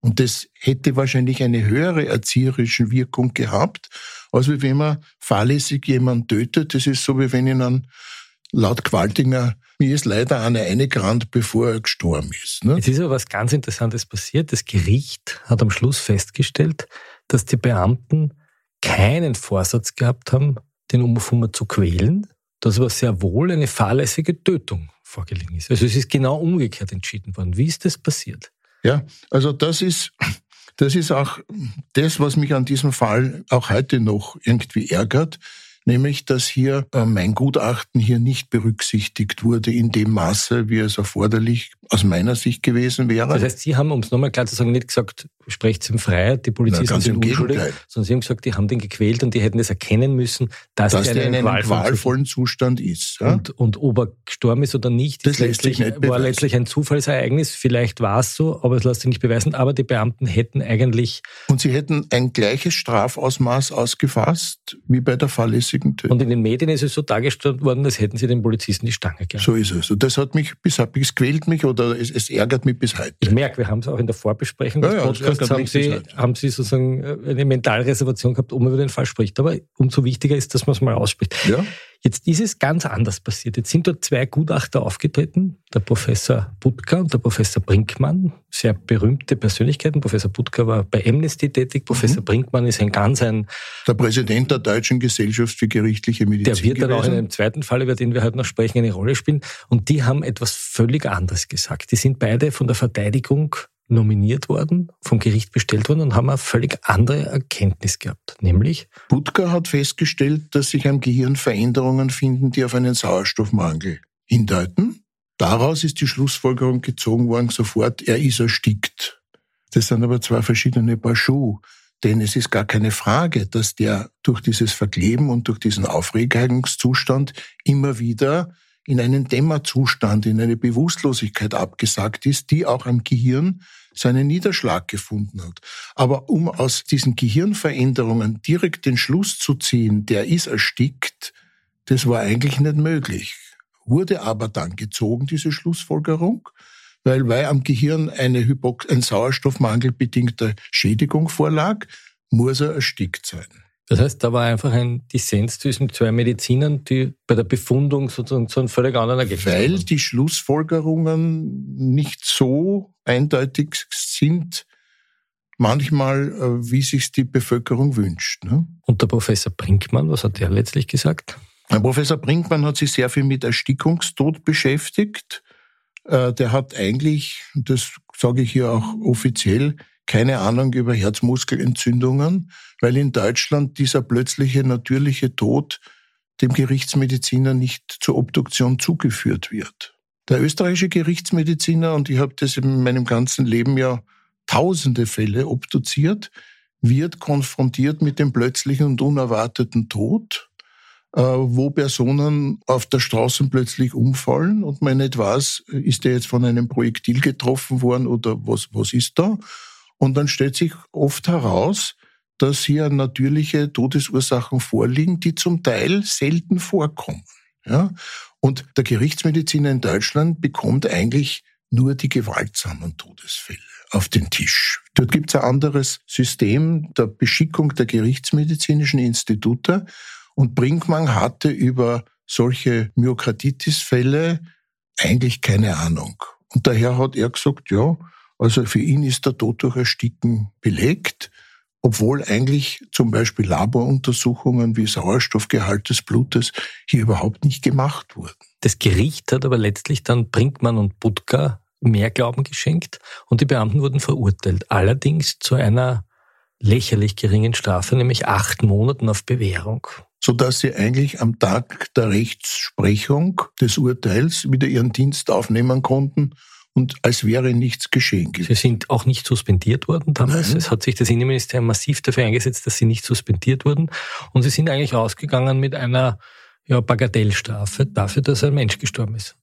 Und das hätte wahrscheinlich eine höhere erzieherische Wirkung gehabt, als wenn man fahrlässig jemanden tötet. Das ist so, wie wenn Ihnen laut Qualtinger mir ist leider einer eingerannt, bevor er gestorben ist. Ne? Es ist aber was ganz Interessantes passiert. Das Gericht hat am Schluss festgestellt, dass die Beamten keinen Vorsatz gehabt haben, den Umfummer zu quälen, dass aber sehr wohl eine fahrlässige Tötung vorgelegen ist. Also es ist genau umgekehrt entschieden worden. Wie ist das passiert? Ja, also das ist, das ist auch das, was mich an diesem Fall auch heute noch irgendwie ärgert nämlich dass hier äh, mein Gutachten hier nicht berücksichtigt wurde in dem Maße, wie es erforderlich aus meiner Sicht gewesen wäre. Das heißt, Sie haben, um es nochmal klar zu sagen, nicht gesagt, sprecht ihm frei, die Polizisten Na, sind unschuldig, sondern Sie haben gesagt, die haben den gequält und die hätten es erkennen müssen, dass, dass der in einem qualvollen Zustand ist. Ja? Und, und ob er gestorben ist oder nicht, Das ist lässt sich letztlich, nicht war letztlich ein Zufallsereignis. Vielleicht war es so, aber es lässt sich nicht beweisen. Aber die Beamten hätten eigentlich, Und sie hätten ein gleiches Strafausmaß ausgefasst wie bei der fahrlässigen Tötung. und in den Medien ist es so dargestellt worden, als hätten sie den Polizisten die Stange gehabt. So ist es. Und das hat mich bis es quält mich oder es, es ärgert mich bis heute. Ich merke, wir haben es auch in der Vorbesprechung Ja, des ja, Podcasts, ärgert haben Sie, heute. haben Sie sozusagen äh, eine Mentalreservation gehabt, ob man über den Fall spricht. Aber umso wichtiger ist, dass man es mal ausspricht. Ja? Jetzt ist es ganz anders passiert. Jetzt sind dort zwei Gutachter aufgetreten, der Professor Butka und der Professor Brinkmann, sehr berühmte Persönlichkeiten. Professor Butka war bei Amnesty tätig, Professor Mhm. Brinkmann ist ein ganz ein, Der Präsident der Deutschen Gesellschaft für gerichtliche Medizin. der wird dann auch in gewesen. einem zweiten Fall, über den wir heute noch sprechen, eine Rolle spielen. Und die haben etwas völlig anderes gesagt. Die sind beide von der Verteidigung nominiert worden, vom Gericht bestellt worden und haben eine völlig andere Erkenntnis gehabt. Nämlich, Budka hat festgestellt, dass sich am Gehirn Veränderungen finden, die auf einen Sauerstoffmangel hindeuten. Daraus ist die Schlussfolgerung gezogen worden, sofort, er ist erstickt. Das sind aber zwei verschiedene Paar Schuhe. Denn es ist gar keine Frage, dass der durch dieses Verkleben und durch diesen Aufregungszustand immer wieder in einen Dämmerzustand, in eine Bewusstlosigkeit abgesagt ist, die auch am Gehirn seinen Niederschlag gefunden hat. Aber um aus diesen Gehirnveränderungen direkt den Schluss zu ziehen, der ist erstickt, das war eigentlich nicht möglich. Wurde aber dann gezogen, diese Schlussfolgerung, weil, weil am Gehirn eine Hypo ein sauerstoffmangelbedingte Schädigung vorlag, muss er erstickt sein. Das heißt, da war einfach ein Dissens zwischen zwei Medizinern, die bei der Befundung sozusagen zu einem völlig anderen Ergebnis Weil kamen. die Schlussfolgerungen nicht so eindeutig sind, manchmal, äh, wie sich die Bevölkerung wünscht. Ne? Und der Professor Brinkmann, was hat der letztlich gesagt? Herr Professor Brinkmann hat sich sehr viel mit Erstickungstod beschäftigt. Äh, Der hat eigentlich, das sage ich hier auch offiziell, keine Ahnung über Herzmuskelentzündungen, weil in Deutschland dieser plötzliche natürliche Tod dem Gerichtsmediziner nicht zur Obduktion zugeführt wird. Der österreichische Gerichtsmediziner, und ich habe das in meinem ganzen Leben ja tausende Fälle obduziert, wird konfrontiert mit dem plötzlichen und unerwarteten Tod, äh, wo Personen auf der Straße plötzlich umfallen und man nicht weiß, ist der jetzt von einem Projektil getroffen worden oder was, was ist da? Und dann stellt sich oft heraus, dass hier natürliche Todesursachen vorliegen, die zum Teil selten vorkommen. Ja? Und der Gerichtsmediziner in Deutschland bekommt eigentlich nur die gewaltsamen Todesfälle auf den Tisch. Dort gibt es ein anderes System der Beschickung der gerichtsmedizinischen Institute und Brinkmann hatte über solche Myokarditis-Fälle eigentlich keine Ahnung. Und daher hat er gesagt, ja, also für ihn ist der Tod durch Ersticken belegt, obwohl eigentlich zum Beispiel Laboruntersuchungen wie Sauerstoffgehalt des Blutes hier überhaupt nicht gemacht wurden. Das Gericht hat aber letztlich dann Brinkmann und Budka mehr Glauben geschenkt und die Beamten wurden verurteilt. Allerdings zu einer lächerlich geringen Strafe, nämlich acht Monaten auf Bewährung. sodass sie eigentlich am Tag der Rechtsprechung des Urteils wieder ihren Dienst aufnehmen konnten und als wäre nichts geschehen Sie sind auch nicht suspendiert worden damals. Nein. Es hat sich das Innenministerium massiv dafür eingesetzt, dass sie nicht suspendiert wurden. Und sie sind eigentlich rausgegangen mit einer ja, Bagatellstrafe dafür, dass ein Mensch gestorben ist.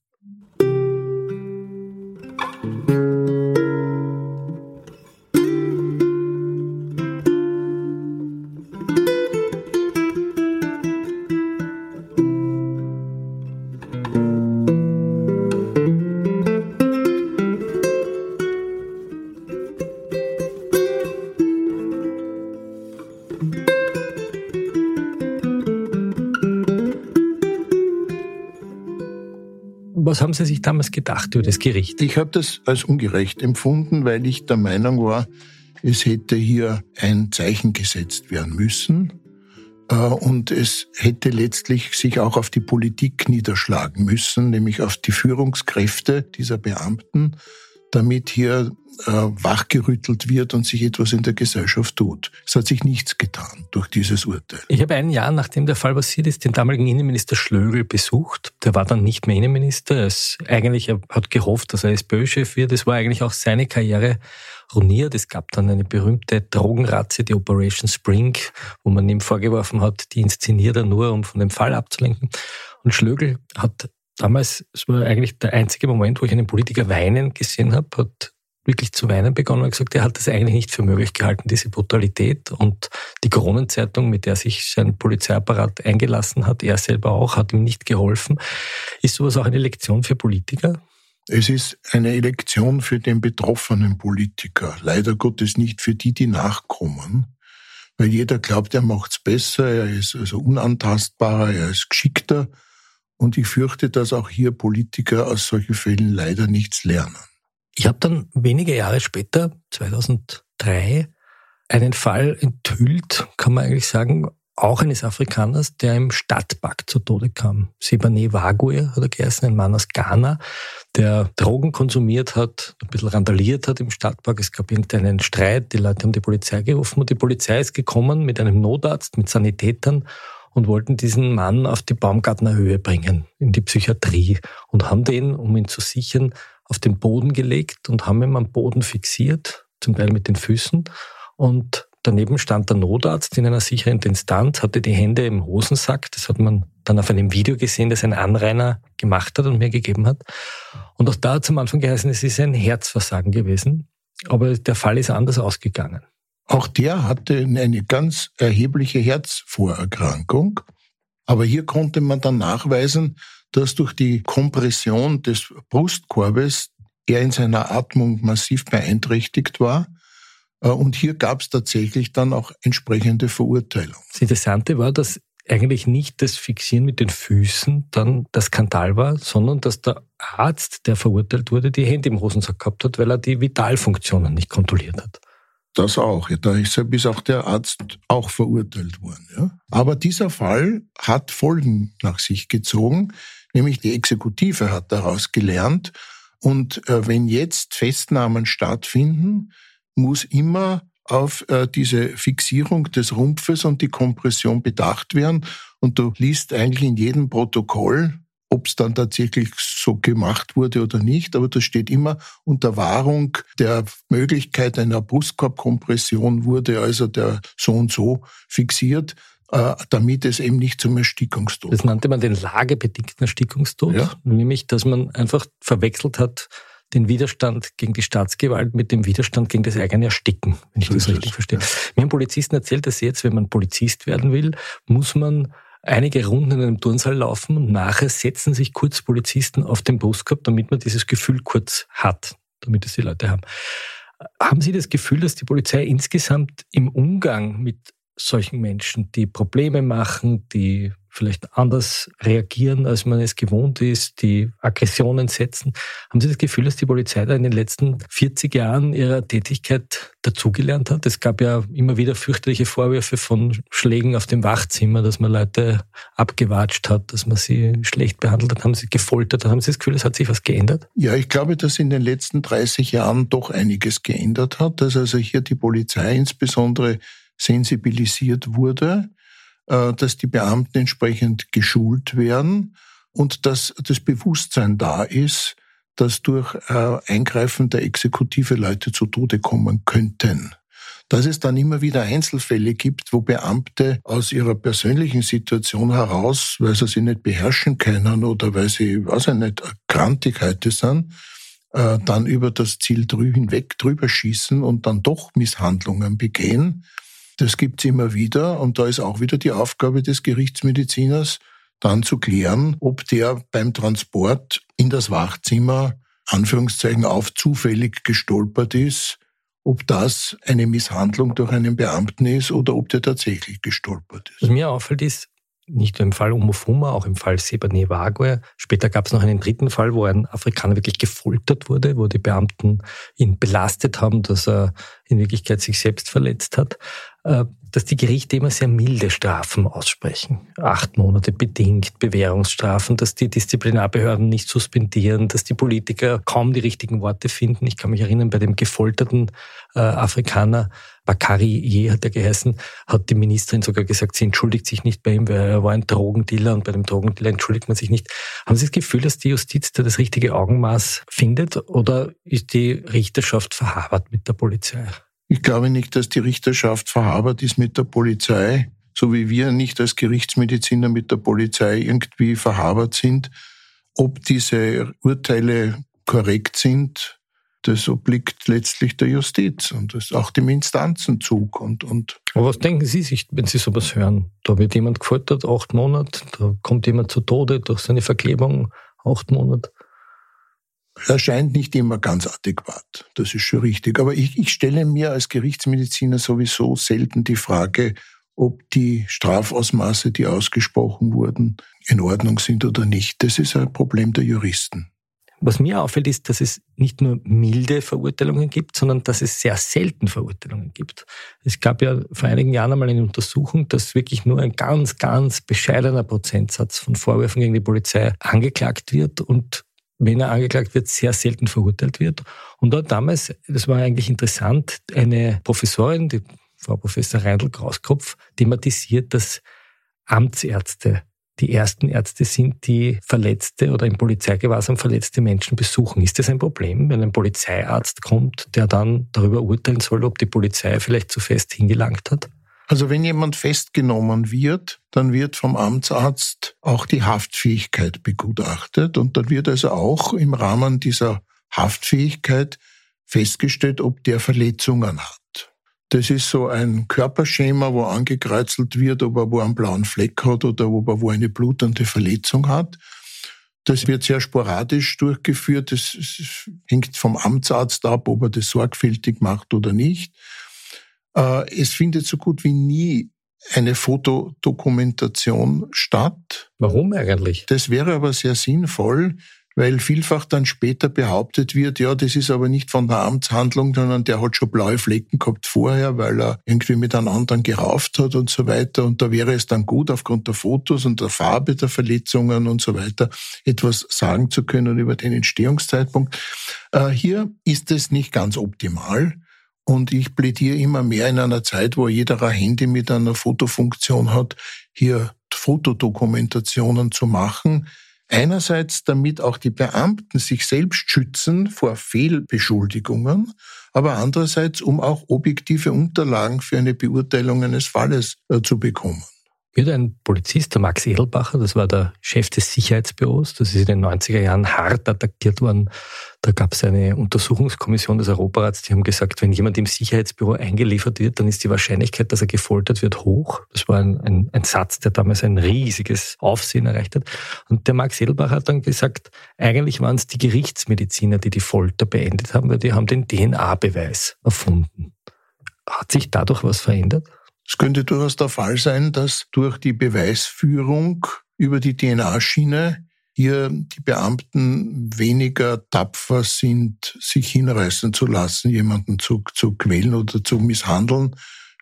Was haben Sie sich damals gedacht über das Gericht? Ich habe das als ungerecht empfunden, weil ich der Meinung war, es hätte hier ein Zeichen gesetzt werden müssen äh, und es hätte letztlich sich auch auf die Politik niederschlagen müssen, nämlich auf die Führungskräfte dieser Beamten, damit hier äh, wachgerüttelt wird und sich etwas in der Gesellschaft tut. Es hat sich nichts getan durch dieses Urteil. Ich habe ein Jahr, nachdem der Fall passiert ist, den damaligen Innenminister Schlögel besucht. Der war dann nicht mehr Innenminister. Es, eigentlich, er hat gehofft, dass er SPÖ-Chef wird. Es war eigentlich auch seine Karriere ruiniert. Es gab dann eine berühmte Drogenratze, die Operation Spring, wo man ihm vorgeworfen hat, die inszeniert er nur, um von dem Fall abzulenken. Und Schlögel hat damals, es war eigentlich der einzige Moment, wo ich einen Politiker weinen gesehen habe, hat wirklich zu weinen begonnen und gesagt, er hat das eigentlich nicht für möglich gehalten, diese Brutalität. Und die Kronenzeitung, mit der sich sein Polizeiapparat eingelassen hat, er selber auch, hat ihm nicht geholfen. Ist sowas auch eine Lektion für Politiker? Es ist eine Lektion für den betroffenen Politiker. Leider Gottes nicht für die, die nachkommen. Weil jeder glaubt, er macht's besser, er ist also unantastbarer, er ist geschickter. Und ich fürchte, dass auch hier Politiker aus solchen Fällen leider nichts lernen. Ich habe dann wenige Jahre später, 2003, einen Fall enthüllt, kann man eigentlich sagen, auch eines Afrikaners, der im Stadtpark zu Tode kam. Sebane Wagwe hat er geheißen, ein Mann aus Ghana, der Drogen konsumiert hat, ein bisschen randaliert hat im Stadtpark. Es gab irgendeinen Streit, die Leute haben die Polizei gerufen und die Polizei ist gekommen mit einem Notarzt, mit Sanitätern und wollten diesen Mann auf die Baumgartner Höhe bringen, in die Psychiatrie und haben den, um ihn zu sichern, auf den Boden gelegt und haben ihn am Boden fixiert, zum Teil mit den Füßen. Und daneben stand der Notarzt in einer sicheren Distanz, hatte die Hände im Hosensack. Das hat man dann auf einem Video gesehen, das ein Anrainer gemacht hat und mir gegeben hat. Und auch da hat es am Anfang geheißen, es ist ein Herzversagen gewesen. Aber der Fall ist anders ausgegangen. Auch der hatte eine ganz erhebliche Herzvorerkrankung. Aber hier konnte man dann nachweisen, dass durch die Kompression des Brustkorbes er in seiner Atmung massiv beeinträchtigt war. Äh, und hier gab es tatsächlich dann auch entsprechende Verurteilung. Das Interessante war, dass eigentlich nicht das Fixieren mit den Füßen dann der Skandal war, sondern dass der Arzt, der verurteilt wurde, die Hände im Hosensack gehabt hat, weil er die Vitalfunktionen nicht kontrolliert hat. Das auch. Ja, da ist, auch der Arzt auch verurteilt worden. Ja. Aber dieser Fall hat Folgen nach sich gezogen, nämlich die Exekutive hat daraus gelernt. Und äh, wenn jetzt Festnahmen stattfinden, muss immer auf äh, diese Fixierung des Rumpfes und die Kompression bedacht werden. Und du liest eigentlich in jedem Protokoll, ob es dann tatsächlich so gemacht wurde oder nicht, aber das steht immer unter Wahrung der Möglichkeit einer Brustkorbkompression wurde also der so und so fixiert, äh, damit es eben nicht zum Erstickungstod Das nannte man den lagebedingten Erstickungstod, ja. nämlich dass man einfach verwechselt hat, den Widerstand gegen die Staatsgewalt mit dem Widerstand gegen das eigene Ersticken, wenn ich das richtig verstehe. Ja. Mir haben Polizisten erzählt, dass jetzt, wenn man Polizist werden will, muss man einige Runden in einem Turnsaal laufen und nachher setzen sich kurz Polizisten auf den Brustkorb, damit man dieses Gefühl kurz hat, damit es die Leute haben. Haben Sie das Gefühl, dass die Polizei insgesamt im Umgang mit solchen Menschen, die Probleme machen, die vielleicht anders reagieren, als man es gewohnt ist, die Aggressionen setzen. Haben Sie das Gefühl, dass die Polizei da in den letzten 40 Jahren ihrer Tätigkeit dazugelernt hat? Es gab ja immer wieder fürchterliche Vorwürfe von Schlägen auf dem Wachzimmer, dass man Leute abgewatscht hat, dass man sie schlecht behandelt hat, haben sie gefoltert. Haben Sie das Gefühl, es hat sich was geändert? Ja, ich glaube, dass in den letzten 30 Jahren doch einiges geändert hat, dass also hier die Polizei insbesondere sensibilisiert wurde dass die Beamten entsprechend geschult werden und dass das Bewusstsein da ist, dass durch äh, Eingreifen der Exekutive Leute zu Tode kommen könnten. Dass es dann immer wieder Einzelfälle gibt, wo Beamte aus ihrer persönlichen Situation heraus, weil sie sich nicht beherrschen können oder weil sie, weiß ich nicht, Krantigkeiten sind, äh, dann über das Ziel hinweg drüber schießen und dann doch Misshandlungen begehen. Das gibt's immer wieder und da ist auch wieder die Aufgabe des Gerichtsmediziners, dann zu klären, ob der beim Transport in das Wachzimmer Anführungszeichen auf zufällig gestolpert ist, ob das eine Misshandlung durch einen Beamten ist oder ob der tatsächlich gestolpert ist. Was mir auffällt ist, nicht nur im Fall Umofuma, auch im Fall Sebane Wague. Später gab es noch einen dritten Fall, wo ein Afrikaner wirklich gefoltert wurde, wo die Beamten ihn belastet haben, dass er in Wirklichkeit sich selbst verletzt hat. Äh, dass die Gerichte immer sehr milde Strafen aussprechen. Acht Monate bedingt, Bewährungsstrafen, dass die Disziplinarbehörden nicht suspendieren, dass die Politiker kaum die richtigen Worte finden. Ich kann mich erinnern, bei dem gefolterten äh, Afrikaner, Bakari Je hat er geheißen, hat die Ministerin sogar gesagt, sie entschuldigt sich nicht bei ihm, weil er war ein Drogendealer und bei dem Drogendealer entschuldigt man sich nicht. Haben Sie das Gefühl, dass die Justiz da das richtige Augenmaß findet oder ist die Richterschaft verhabert mit der Polizei? Ich glaube nicht, dass die Richterschaft verhabert ist mit der Polizei, so wie wir nicht als Gerichtsmediziner mit der Polizei irgendwie verhabert sind. Ob diese Urteile korrekt sind, das obliegt letztlich der Justiz und das auch dem Instanzenzug. Und, und Aber was denken Sie sich, wenn Sie sowas hören? Da wird jemand gefoltert, acht Monate, da kommt jemand zu Tode durch seine Verklebung, acht Monate erscheint nicht immer ganz adäquat. Das ist schon richtig. Aber ich, ich stelle mir als Gerichtsmediziner sowieso selten die Frage, ob die Strafausmaße, die ausgesprochen wurden, in Ordnung sind oder nicht. Das ist ein Problem der Juristen. Was mir auffällt, ist, dass es nicht nur milde Verurteilungen gibt, sondern dass es sehr selten Verurteilungen gibt. Es gab ja vor einigen Jahren einmal eine Untersuchung, dass wirklich nur ein ganz, ganz bescheidener Prozentsatz von Vorwürfen gegen die Polizei angeklagt wird und wenn er angeklagt wird, sehr selten verurteilt wird. Und dort damals, das war eigentlich interessant, eine Professorin, die Frau Professor Reindl-Krauskopf, thematisiert, dass Amtsärzte die ersten Ärzte sind, die verletzte oder im Polizeigewahrsam verletzte Menschen besuchen. Ist das ein Problem, wenn ein Polizeiarzt kommt, der dann darüber urteilen soll, ob die Polizei vielleicht zu fest hingelangt hat? Also wenn jemand festgenommen wird, dann wird vom Amtsarzt auch die Haftfähigkeit begutachtet und dann wird also auch im Rahmen dieser Haftfähigkeit festgestellt, ob der Verletzungen hat. Das ist so ein Körperschema, wo angekreuzelt wird, ob er wo einen blauen Fleck hat oder ob er wo eine blutende Verletzung hat. Das wird sehr sporadisch durchgeführt. Das hängt vom Amtsarzt ab, ob er das sorgfältig macht oder nicht. Äh, es findet so gut wie nie eine Fotodokumentation statt. Warum eigentlich? Das wäre aber sehr sinnvoll, weil vielfach dann später behauptet wird, ja, das ist aber nicht von der Amtshandlung, sondern der hat schon blaue Flecken gehabt vorher, weil er irgendwie mit einem anderen gerauft hat und so weiter. Und da wäre es dann gut, aufgrund der Fotos und der Farbe der Verletzungen und so weiter, etwas sagen zu können über den Entstehungszeitpunkt. Äh, hier ist es nicht ganz optimal. Und ich plädiere immer mehr in einer Zeit, wo jeder ein Handy mit einer Fotofunktion hat, hier Fotodokumentationen zu machen. Einerseits, damit auch die Beamten sich selbst schützen vor Fehlbeschuldigungen, aber andererseits, um auch objektive Unterlagen für eine Beurteilung eines Falles äh, zu bekommen. Mir hat ein Polizist, der Max Edelbacher, das war der Chef des Sicherheitsbüros, das ist in den 90er Jahren hart attackiert worden. Da gab es eine Untersuchungskommission des Europarats, die haben gesagt, wenn jemand im Sicherheitsbüro eingeliefert wird, dann ist die Wahrscheinlichkeit, dass er gefoltert wird, hoch. Das war ein, ein, ein Satz, der damals ein riesiges Aufsehen erreicht hat. Und der Max Edelbacher hat dann gesagt, eigentlich waren es die Gerichtsmediziner, die die Folter beendet haben, weil die haben den DNA-Beweis erfunden. Hat sich dadurch was verändert? Es könnte durchaus der Fall sein, dass durch die Beweisführung über die DNA-Schiene hier die Beamten weniger tapfer sind, sich hinreißen zu lassen, jemanden zu, zu quälen oder zu misshandeln,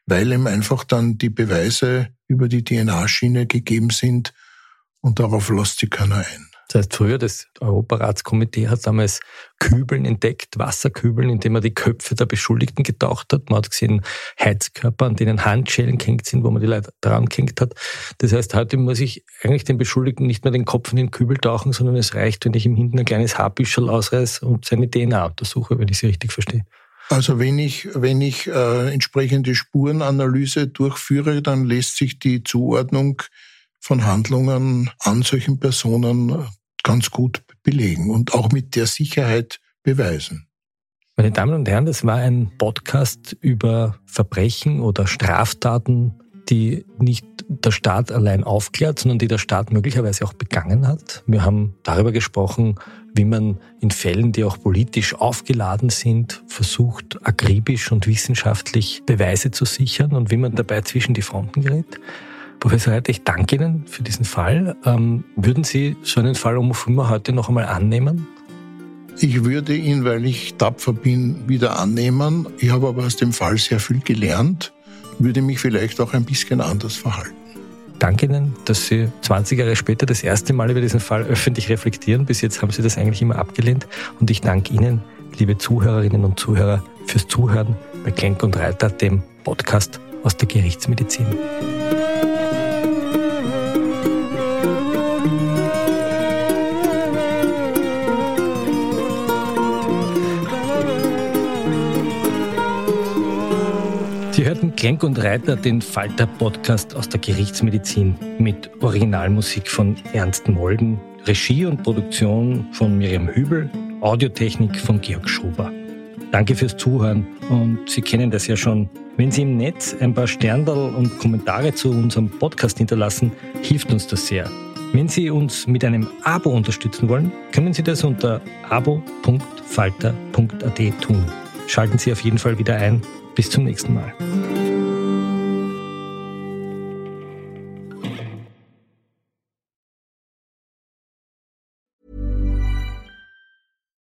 weil ihm einfach dann die Beweise über die DNA-Schiene gegeben sind und darauf lässt sich keiner ein. Das heißt, früher das Europaratskomitee hat damals Kübeln entdeckt, Wasserkübeln, in denen man die Köpfe der Beschuldigten getaucht hat. Man hat gesehen Heizkörper, an denen Handschellen gehängt sind, wo man die Leute dran gehängt hat. Das heißt, heute muss ich eigentlich den Beschuldigten nicht mehr den Kopf in den Kübel tauchen, sondern es reicht, wenn ich ihm hinten ein kleines Haarbüschel ausreiße und seine DNA untersuche, wenn ich sie richtig verstehe. Also wenn ich, wenn ich äh, entsprechende Spurenanalyse durchführe, dann lässt sich die Zuordnung von Handlungen an solchen Personen ganz gut belegen und auch mit der Sicherheit beweisen. Meine Damen und Herren, das war ein Podcast über Verbrechen oder Straftaten, die nicht der Staat allein aufklärt, sondern die der Staat möglicherweise auch begangen hat. Wir haben darüber gesprochen, wie man in Fällen, die auch politisch aufgeladen sind, versucht, akribisch und wissenschaftlich Beweise zu sichern und wie man dabei zwischen die Fronten gerät. Professor Reit, ich danke Ihnen für diesen Fall. Ähm, würden Sie so einen Fall um immer heute noch einmal annehmen? Ich würde ihn, weil ich tapfer bin, wieder annehmen. Ich habe aber aus dem Fall sehr viel gelernt. würde mich vielleicht auch ein bisschen anders verhalten. Danke Ihnen, dass Sie 20 Jahre später das erste Mal über diesen Fall öffentlich reflektieren. Bis jetzt haben Sie das eigentlich immer abgelehnt. Und ich danke Ihnen, liebe Zuhörerinnen und Zuhörer, fürs Zuhören bei Klenk und Reiter, dem Podcast aus der Gerichtsmedizin. Klenk und Reiter, den Falter-Podcast aus der Gerichtsmedizin mit Originalmusik von Ernst Molden, Regie und Produktion von Miriam Hübel, Audiotechnik von Georg Schober. Danke fürs Zuhören und Sie kennen das ja schon. Wenn Sie im Netz ein paar Sterndal und Kommentare zu unserem Podcast hinterlassen, hilft uns das sehr. Wenn Sie uns mit einem Abo unterstützen wollen, können Sie das unter abo.falter.at tun. Schalten Sie auf jeden Fall wieder ein. Bis zum nächsten Mal.